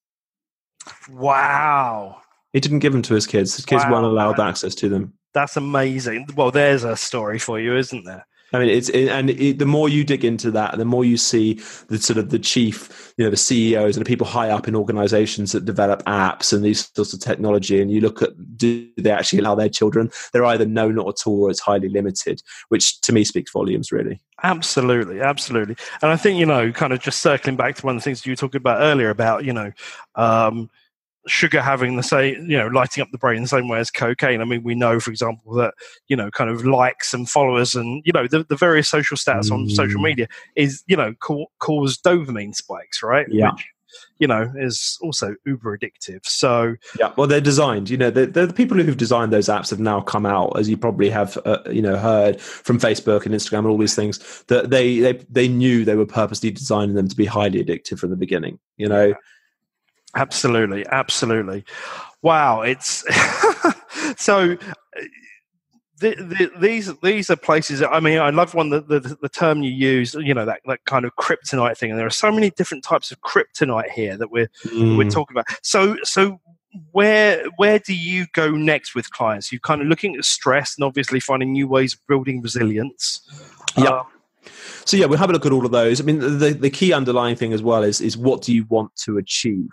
wow he didn't give them to his kids his kids wow. weren't allowed access to them that's amazing. Well, there's a story for you, isn't there? I mean, it's it, and it, the more you dig into that, the more you see the sort of the chief, you know, the CEOs and the people high up in organizations that develop apps and these sorts of technology, and you look at do they actually allow their children? They're either no, not at all, or it's highly limited, which to me speaks volumes, really. Absolutely, absolutely. And I think you know, kind of just circling back to one of the things you were talking about earlier about you know. Um, sugar having the same, you know, lighting up the brain the same way as cocaine. I mean, we know, for example, that, you know, kind of likes and followers and, you know, the, the various social stats mm. on social mm. media is, you know, ca- cause dopamine spikes, right? Yeah. Which, you know, is also uber addictive. So, yeah, well, they're designed. You know, they're, they're, the people who've designed those apps have now come out, as you probably have, uh, you know, heard from Facebook and Instagram and all these things that they they they knew they were purposely designing them to be highly addictive from the beginning. You know, yeah. Absolutely, absolutely. Wow, it's so the, the, these these are places. I mean, I love one the, the, the term you use. You know that that kind of kryptonite thing, and there are so many different types of kryptonite here that we're mm. we're talking about. So so where where do you go next with clients? You're kind of looking at stress and obviously finding new ways of building resilience. Yeah. Um, so yeah, we'll have a look at all of those. I mean, the, the key underlying thing as well is is what do you want to achieve,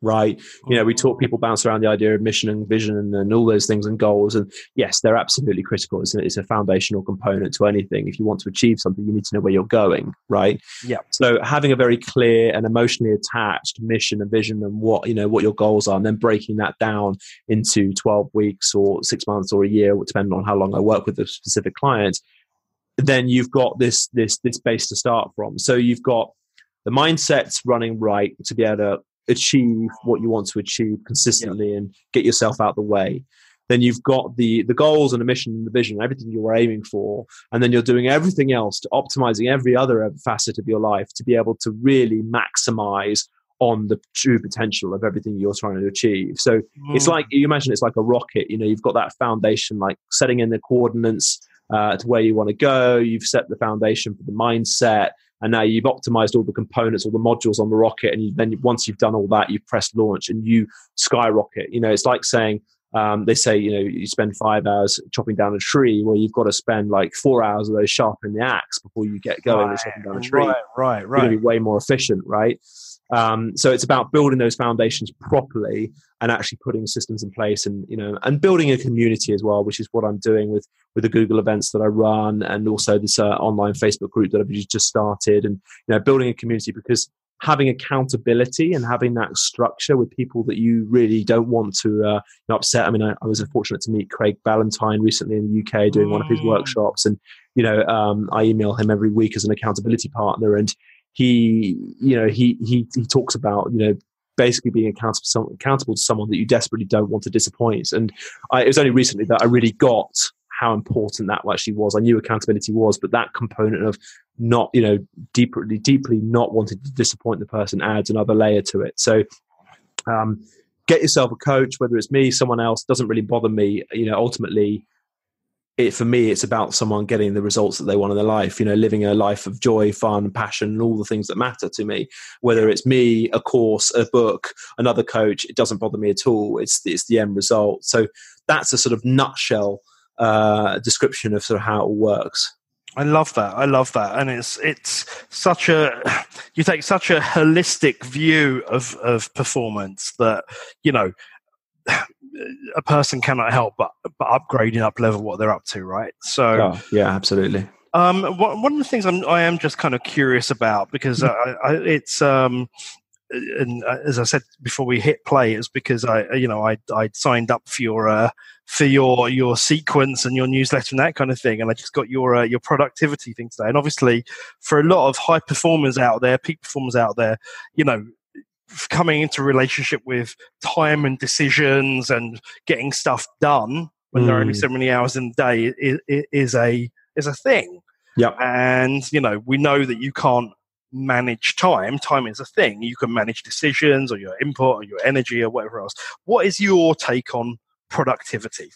right? You know, we mm-hmm. talk people bounce around the idea of mission and vision and, and all those things and goals. And yes, they're absolutely critical. It's a, it's a foundational component to anything. If you want to achieve something, you need to know where you're going, right? Yeah. So having a very clear and emotionally attached mission and vision and what you know what your goals are, and then breaking that down into 12 weeks or six months or a year, depending on how long I work with a specific client. Then you've got this this this base to start from. So you've got the mindsets running right to be able to achieve what you want to achieve consistently yeah. and get yourself out the way then you've got the the goals and the mission and the vision everything you're aiming for and then you're doing everything else to optimizing every other facet of your life to be able to really maximize on the true potential of everything you're trying to achieve so mm. it's like you imagine it's like a rocket you know you've got that foundation like setting in the coordinates uh, to where you want to go you've set the foundation for the mindset and now you've optimized all the components all the modules on the rocket and you, then once you've done all that you've pressed launch and you skyrocket. You know it's like saying um, they say you know you spend five hours chopping down a tree. Well you've got to spend like four hours of those sharpening the axe before you get going right, chopping down a tree. right right right you're be way more efficient right um, so it's about building those foundations properly and actually putting systems in place and you know and building a community as well, which is what I'm doing with with the Google events that I run and also this uh, online Facebook group that I've just started and you know building a community because having accountability and having that structure with people that you really don't want to uh, upset. I mean, I, I, was fortunate to meet Craig Ballantyne recently in the UK doing one of his mm. workshops, and you know, um, I email him every week as an accountability partner, and he you know he he he talks about you know basically being accountable to, someone, accountable to someone that you desperately don't want to disappoint. And I, it was only recently that i really got how important that actually was. I knew accountability was but that component of not you know deeply deeply not wanting to disappoint the person adds another layer to it. So um, get yourself a coach whether it's me someone else doesn't really bother me. You know ultimately it for me it's about someone getting the results that they want in their life you know living a life of joy fun passion and all the things that matter to me. Whether it's me a course a book another coach it doesn't bother me at all. It's it's the end result. So that's a sort of nutshell uh, description of sort of how it works. I love that. I love that, and it's it's such a you take such a holistic view of of performance that you know a person cannot help but but upgrading up level what they're up to, right? So oh, yeah, absolutely. Um, one of the things I'm, I am just kind of curious about because I, I, it's um, and uh, as I said before we hit play, is because I, you know, I I signed up for your uh, for your your sequence and your newsletter and that kind of thing, and I just got your uh, your productivity thing today. And obviously, for a lot of high performers out there, peak performers out there, you know, coming into relationship with time and decisions and getting stuff done when mm. there are only mm. so many hours in the day is, is a is a thing. Yeah, and you know we know that you can't manage time. Time is a thing. You can manage decisions or your input or your energy or whatever else. What is your take on productivity?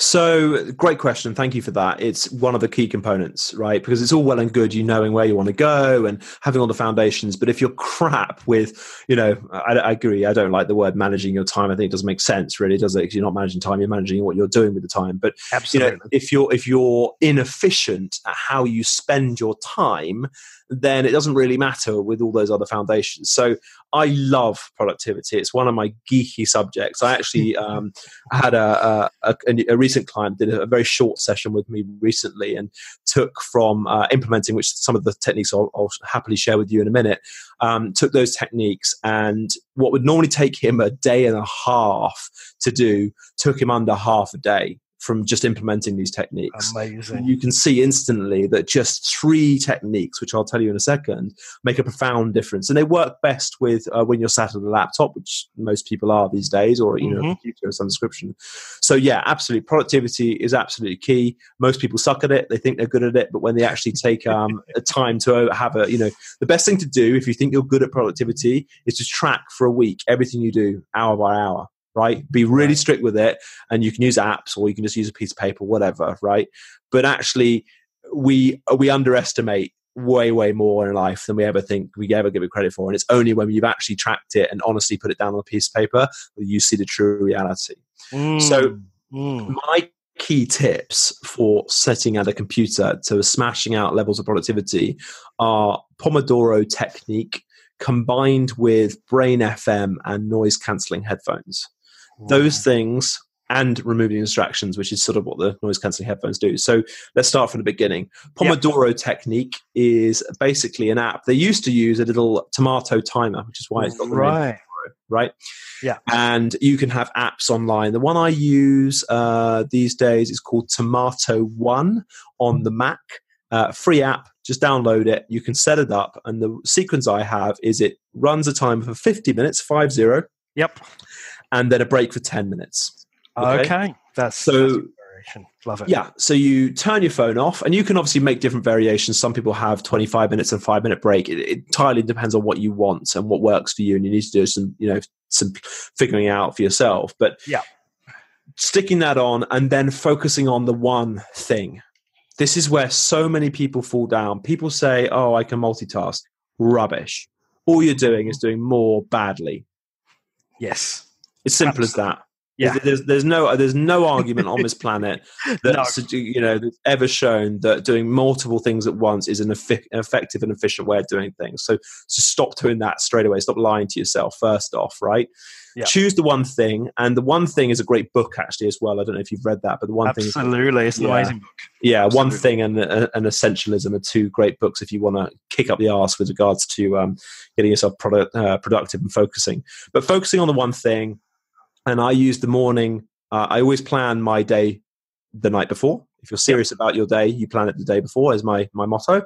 So, great question. Thank you for that. It's one of the key components, right? Because it's all well and good you knowing where you want to go and having all the foundations. But if you're crap with, you know, I, I agree. I don't like the word managing your time. I think it doesn't make sense, really, does it? Because you're not managing time. You're managing what you're doing with the time. But Absolutely. you know, if you're if you're inefficient at how you spend your time, then it doesn't really matter with all those other foundations. So I love productivity. It's one of my geeky subjects. I actually um, had a, a, a, a, recent client did a, very short session with me recently and took from uh, implementing, which some of the techniques I'll, I'll, happily share with you in a minute, um, took those techniques and what would normally take him a day and a half to do took him under half a day from just implementing these techniques. Amazing. You can see instantly that just three techniques, which I'll tell you in a second, make a profound difference. And they work best with uh, when you're sat at a laptop, which most people are these days, or you know, mm-hmm. a computer of some description. So yeah, absolutely, productivity is absolutely key. Most people suck at it; they think they're good at it, but when they actually take um, a time to have a, you know, the best thing to do if you think you're good at productivity is to track for a week everything you do, hour by hour right? Be really strict with it, and you can use apps or you can just use a piece of paper, whatever, right? But actually, we we underestimate way way more in life than we ever think we ever give it credit for and it's only when you've actually tracked it and honestly put it down on a piece of paper that you see the true reality Mm, So- mm. my key tips for setting at a computer to smashing out levels of productivity are Pomodoro technique combined with Brain FM and noise cancelling headphones. Those things and removing distractions, which is sort of what the noise cancelling headphones do. So let's start from the beginning. Yeah. Pomodoro technique is basically an app. They used to use a little tomato timer, which is why it's got the name right. right? Yeah. And you can have apps online. The one I use uh, these days is called Tomato One on the Mac. Uh, free app. Just download it. You can set it up, and the sequence I have is it runs a timer for 50 minutes, five zero, Yep. And then a break for 10 minutes. Okay. Okay. That's So- that's. Love it. Yeah, so you turn your phone off, and you can obviously make different variations. Some people have 25 minutes and five minute break. It, it entirely depends on what you want and what works for you, and you need to do some, you know, some figuring out for yourself. But Yeah. sticking that on and then focusing on the one thing. This is where so many people fall down. People say, "Oh, I can multitask." Rubbish. All you're doing is doing more badly. Yes. It's simple as that. Yeah. There's, there's, no there's no argument on this planet that No. you know that's ever shown that doing multiple things at once is an effi- effective and efficient way of doing things. So so stop doing that straight away. Stop lying to yourself. First off, right? Yeah. Choose the one thing, and the one thing is a great book actually as well. I don't know if you've read that, but the one thing, is, Absolutely. It's an Yeah. amazing book. yeah, one thing and uh, and essentialism are two great books if you want to kick up the arse with regards to um, getting yourself product, uh, productive and focusing. But focusing on the one thing, and I use the morning. Uh, I always plan my day the night before. If you're serious about your day, you plan it the day before. Is my my motto.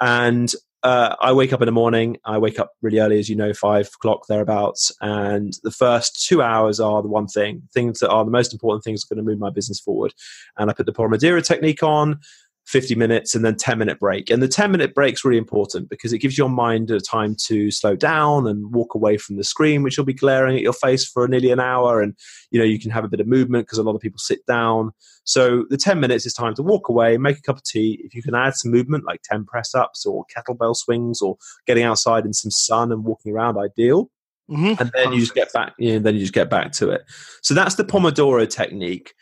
And uh, I wake up in the morning. I wake up really early, as you know, five o'clock thereabouts. And the first two hours are the one thing, things that are the most important things that are going to move my business forward. And I put the Pomodoro technique on. 50 minutes and then 10 minute break. And the 10 minute break is really important because it gives your mind a time to slow down and walk away from the screen, which will be glaring at your face for nearly an hour. And, you know, you can have a bit of movement because a lot of people sit down. So the 10 minutes is time to walk away, make a cup of tea. If you can add some movement like 10 press ups or kettlebell swings or getting outside in some sun and walking around, ideal Mhm. and then you just get back you know, then you just get back to it so that's the pomodoro technique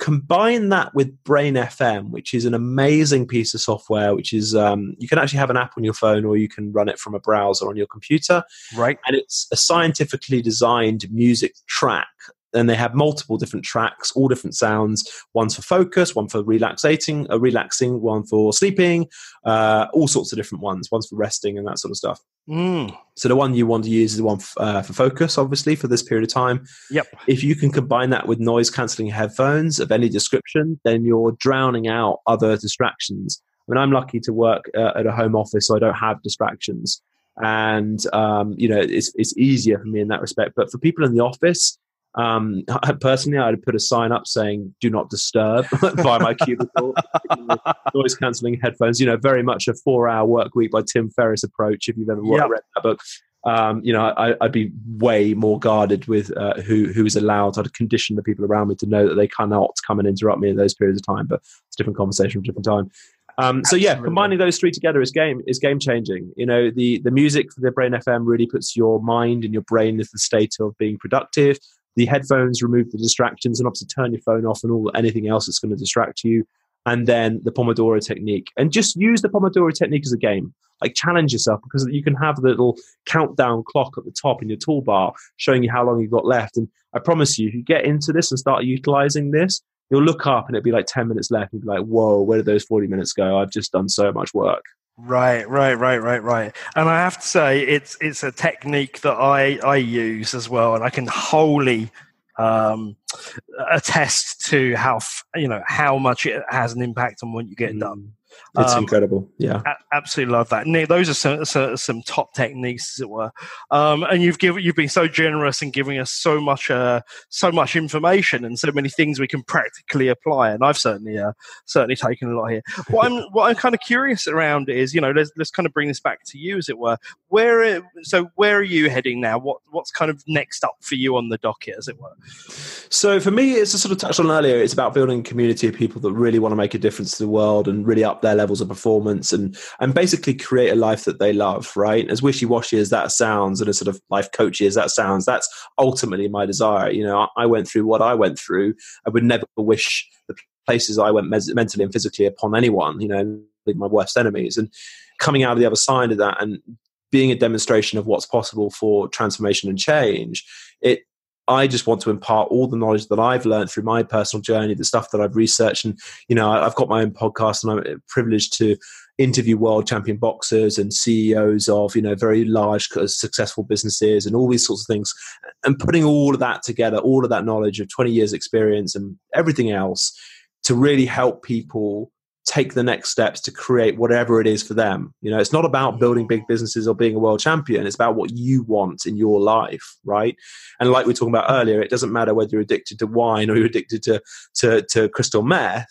combine that with brain fm which is an amazing piece of software which is um, you can actually have an app on your phone or you can run it from a browser on your computer Right. and it's a scientifically designed music track and they have multiple different tracks all different sounds one's for focus one for relaxating uh, relaxing one for sleeping uh, all sorts of different ones one's for resting and that sort of stuff Mm. so the one you want to use is the one f- uh, for focus, obviously, for this period of time. Yep. If you can combine that with noise cancelling headphones of any description, then you're drowning out other distractions. I mean, I'm lucky to work uh, at a home office, so I don't have distractions, and um, you know, it's it's easier for me in that respect. But for people in the office, um, personally, I'd put a sign up saying "Do not disturb" by my cubicle. noise cancelling headphones. You know, very much a four-hour work week by Tim Ferriss approach. If you've ever Yep. read that book, um, you know, I, I'd be way more guarded with uh, who who is allowed. I'd condition the people around me to know that they cannot come and interrupt me in those periods of time. But it's a different conversation a different time. Um, so yeah, combining those three together is game is game changing. You know, the the music for the Brain FM really puts your mind and your brain into the state of being productive. The headphones remove the distractions and obviously turn your phone off and all anything else that's going to distract you. And then the Pomodoro technique, and just use the Pomodoro technique as a game. Like challenge yourself because you can have the little countdown clock at the top in your toolbar showing you how long you've got left. And I promise you, if you get into this and start utilizing this, you'll look up and it'll be like 10 minutes left. And you'll be like, whoa, where did those 40 minutes go? I've just done so much work. Right, right, right, right, right. And I have to say, it's it's a technique that I I use as well, and I can wholly um, attest to how you know how much it has an impact on what you get done. It's um, incredible. Yeah, a- absolutely love that. Nick, those are some, some, some top techniques, as it were. Um, and you've given you've been so generous in giving us so much uh, so much information and so many things we can practically apply. And I've certainly uh, certainly taken a lot here. What I'm what I'm kind of curious around is you know let's let's kind of bring this back to you, as it were. Where so where are you heading now? What what's kind of next up for you on the docket, as it were? So for me, it's a sort of touched on earlier. It's about building a community of people that really want to make a difference to the world and really up their levels of performance and and basically create a life that they love. Right, as wishy washy as that sounds, and as sort of life coachy as that sounds, that's ultimately my desire. You know, I went through what I went through. I would never wish the places I went mes- mentally and physically upon anyone. You know, my worst enemies, and coming out of the other side of that and being a demonstration of what's possible for transformation and change. It I just want to impart all the knowledge that I've learned through my personal journey, the stuff that I've researched. And, you know, I've got my own podcast and I'm privileged to interview world champion boxers and CEOs of, you know, very large, uh, successful businesses and all these sorts of things. And putting all of that together, all of that knowledge of 20 years experience and everything else to really help people take the next steps to create whatever it is for them. You know, it's not about building big businesses or being a world champion. It's about what you want in your life, right? And like we were talking about earlier, it doesn't matter whether you're addicted to wine or you're addicted to to, to crystal meth.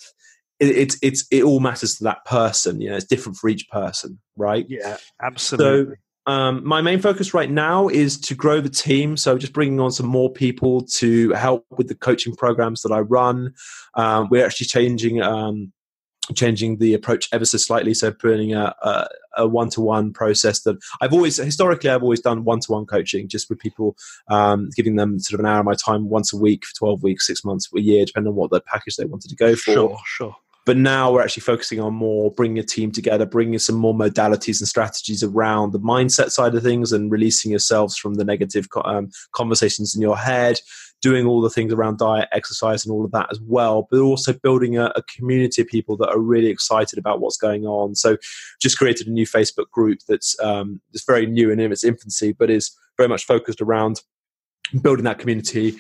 It, it's it's it all matters to that person. You know, it's different for each person, right? Yeah, absolutely. So, um, my main focus right now is to grow the team. So just bringing on some more people to help with the coaching programs that I run. Um, we're actually changing um, changing the approach ever so slightly. So putting a, a, one-to-one process that I've always historically I've always done one-to-one coaching just with people, um, giving them sort of an hour of my time once a week for twelve weeks, six months, a year, depending on what the package they wanted to go for. Sure, sure. But now we're actually focusing on more bringing a team together, bringing some more modalities and strategies around the mindset side of things, and releasing yourselves from the negative um, conversations in your head, doing all the things around diet, exercise, and all of that as well, but also building a, a, community of people that are really excited about what's going on. So, just created a new Facebook group that's um, that's very new and in its infancy, but is very much focused around building that community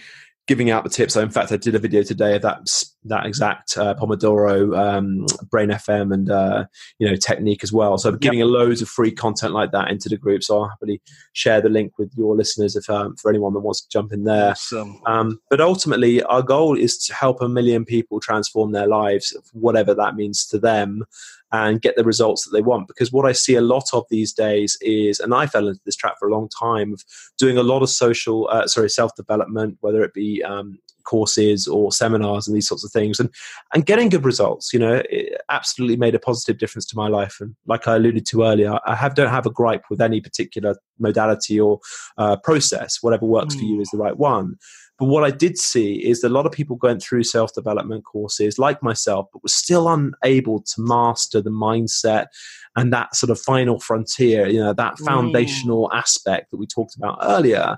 giving out the tips. So in fact, I did a video today of that that exact uh, Pomodoro, um, Brain FM, and uh, you know technique as well. So giving yep. a loads of free content like that into the group. So I'll happily share the link with your listeners if um, for anyone that wants to jump in there. Awesome. Um, but ultimately, our goal is to help a million people transform their lives, whatever that means to them and get the results that they want. Because what I see a lot of these days is, and I fell into this trap for a long time, of doing a lot of social, uh, sorry, self development, whether it be um, courses or seminars and these sorts of things, and and getting good results. You know, it absolutely made a positive difference to my life. And like I alluded to earlier, I have don't have a gripe with any particular modality or uh, process. Whatever works mm. for you hmm. is the right one. But what I did see is that a lot of people going through self development courses, like myself, but were still unable to master the mindset and that sort of final frontier, you know, that foundational mm. aspect that we talked about earlier.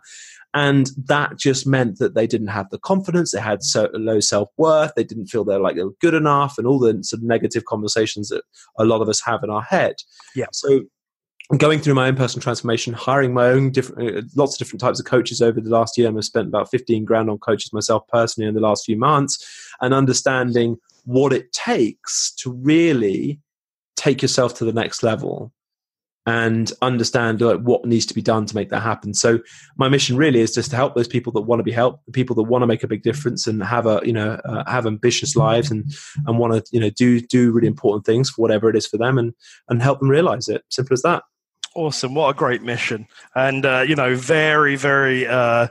And that just meant that they didn't have the confidence, they had so low self worth, they didn't feel they're like they were good enough, and all the sort of negative conversations that a lot of us have in our head. Yeah. So going through my own personal transformation, hiring my own different, uh, lots of different types of coaches over the last year. I've spent about 15 grand on coaches myself personally in the last few months and understanding what it takes to really take yourself to the next level and understand like, what needs to be done to make that happen. So my mission really is just to help those people that want to be helped, the people that want to make a big difference and have a you know uh, have ambitious lives and and want to you know do do really important things for whatever it is for them and and help them realize it. Simple as that. Awesome! What a great mission, and uh, you know, very, very uh,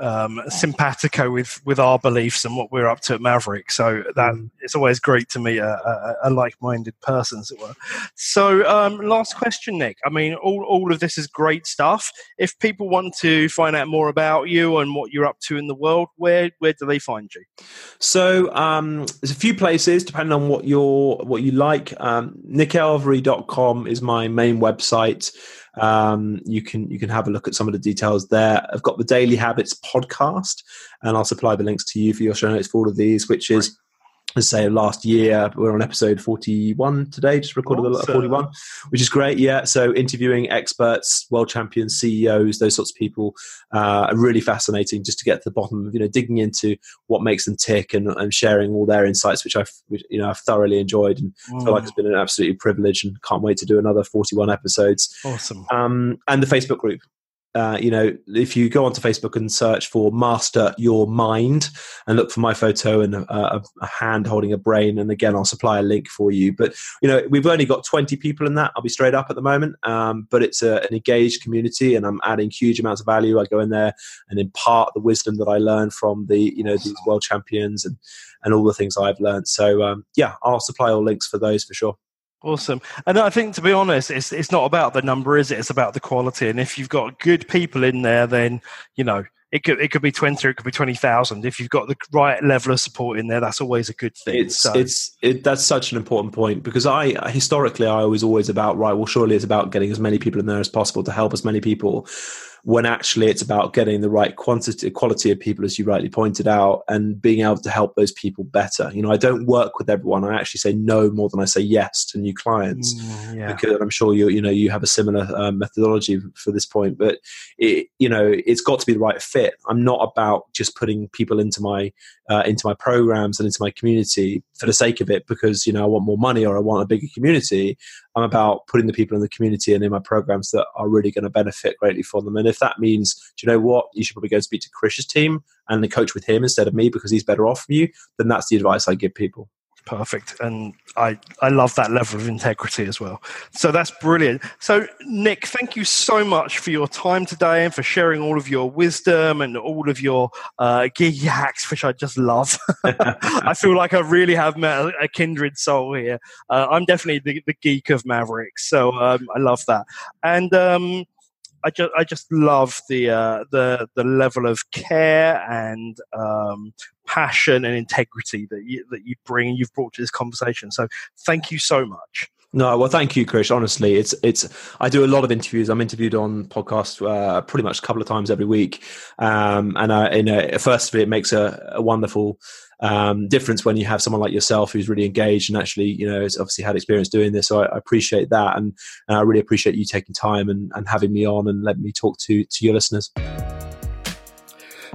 um, simpatico with with our beliefs and what we're up to at Maverick. So that mm. it's always great to meet a, a, a like-minded person, as it were. So, um, last question, Nick. I mean, all all of this is great stuff. If people want to find out more about you and what you're up to in the world, where where do they find you? So, um, there's a few places depending on what you're what you like. Um, nickelvery.com is my main website. Um, you can you can have a look at some of the details there. I've got the Daily Habits podcast, and I'll supply the links to you for your show notes for all of these, which is as say last year we're on episode 41 today just recorded awesome. the 41 which is great yeah so interviewing experts world champions ceos those sorts of people uh, are really fascinating just to get to the bottom of you know digging into what makes them tick and, and sharing all their insights which i've which, you know i've thoroughly enjoyed and mm. feel like it's been an absolutely privilege and can't wait to do another 41 episodes awesome um, and the facebook group uh, you know, if you go onto Facebook and search for Master Your Mind and look for my photo and a, a, hand holding a brain, and again, I'll supply a link for you. But, you know, we've only got 20 people in that. I'll be straight up at the moment. Um, but it's a, an engaged community and I'm adding huge amounts of value. I go in there and impart the wisdom that I learned from the, you know, these world champions and, and all the things I've learned. So, um, yeah, I'll supply all links for those for sure. Awesome. And I think, to be honest, it's it's not about the number, is it? It's about the quality. And if you've got good people in there, then you know it could it could be twenty, or it could be twenty thousand. If you've got the right level of support in there, that's always a good thing. It's so. it's it, that's such an important point because I historically I was always about right. Well, surely it's about getting as many people in there as possible to help as many people when actually it's about getting the right quantity quality of people as you rightly pointed out and being able to help those people better you know i don't work with everyone i actually say no more than i say yes to new clients mm, yeah. because i'm sure you you know you have a similar uh, methodology for this point but it you know it's got to be the right fit i'm not about just putting people into my uh, into my programs and into my community for the sake of it because you know I want more money or I want a bigger community. I'm about putting the people in the community and in my programs that are really going to benefit greatly from them. And if that means, do you know what, you should probably go and speak to Krish's team and the coach with him instead of me because he's better off from you, then that's the advice I give people perfect and i i love that level of integrity as well. So that's brilliant. So nick thank you so much for your time today and for sharing all of your wisdom and all of your uh, hacks which i just love. I feel like i really have met a kindred soul here. Uh, i'm definitely the, the, geek of mavericks so um, i love that. And um, I just I just love the uh, the the level of care and um, passion and integrity that you that you bring you've brought to this conversation. So thank you so much. No, well, thank you, Chris. Honestly, it's it's. I do a lot of interviews. I'm interviewed on podcasts uh, pretty much a couple of times every week, um, and I, you know, first of it, it makes a, a wonderful um, difference when you have someone like yourself who's really engaged and actually, you know, has obviously had experience doing this. So I, I appreciate that, and, and, I really appreciate you taking time and, and having me on and letting me talk to to your listeners.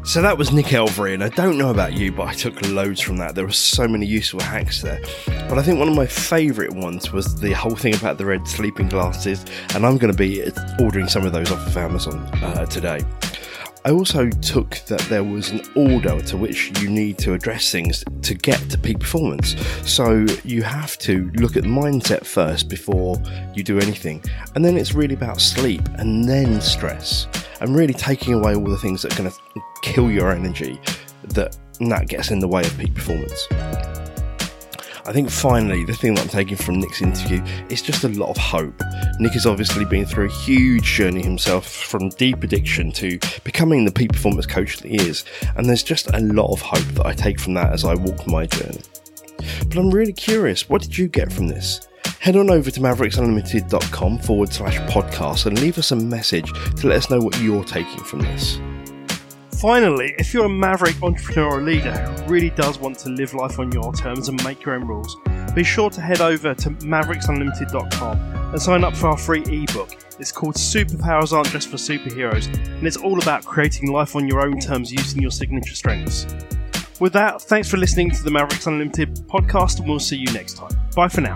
So that was Nick Elvery, and I don't know about you, but I took loads from that. There were so many useful hacks there. But I think one of my favourite ones was the whole thing about the red sleeping glasses, and I'm going to be ordering some of those off of Amazon uh, today. I also took that there was an order to which you need to address things to get to peak performance. So you have to look at the mindset first before you do anything. And then it's really about sleep and then stress and really taking away all the things that are going to kill your energy that that gets in the way of peak performance. I think finally, the thing that I'm taking from Nick's interview is just a lot of hope. Nick has obviously been through a huge journey himself from deep addiction to becoming the peak performance coach that he is, and there's just a lot of hope that I take from that as I walk my journey. But I'm really curious, what did you get from this? Head on over to maverickunlimited.com forward slash podcast and leave us a message to let us know what you're taking from this. Finally, if you're a maverick entrepreneur or leader who really does want to live life on your terms and make your own rules, be sure to head over to maverickunlimited.com and sign up for our free ebook. It's called Superpowers Aren't Just for Superheroes, and it's all about creating life on your own terms using your signature strengths. With that, thanks for listening to the Mavericks Unlimited podcast, and we'll see you next time. Bye for now.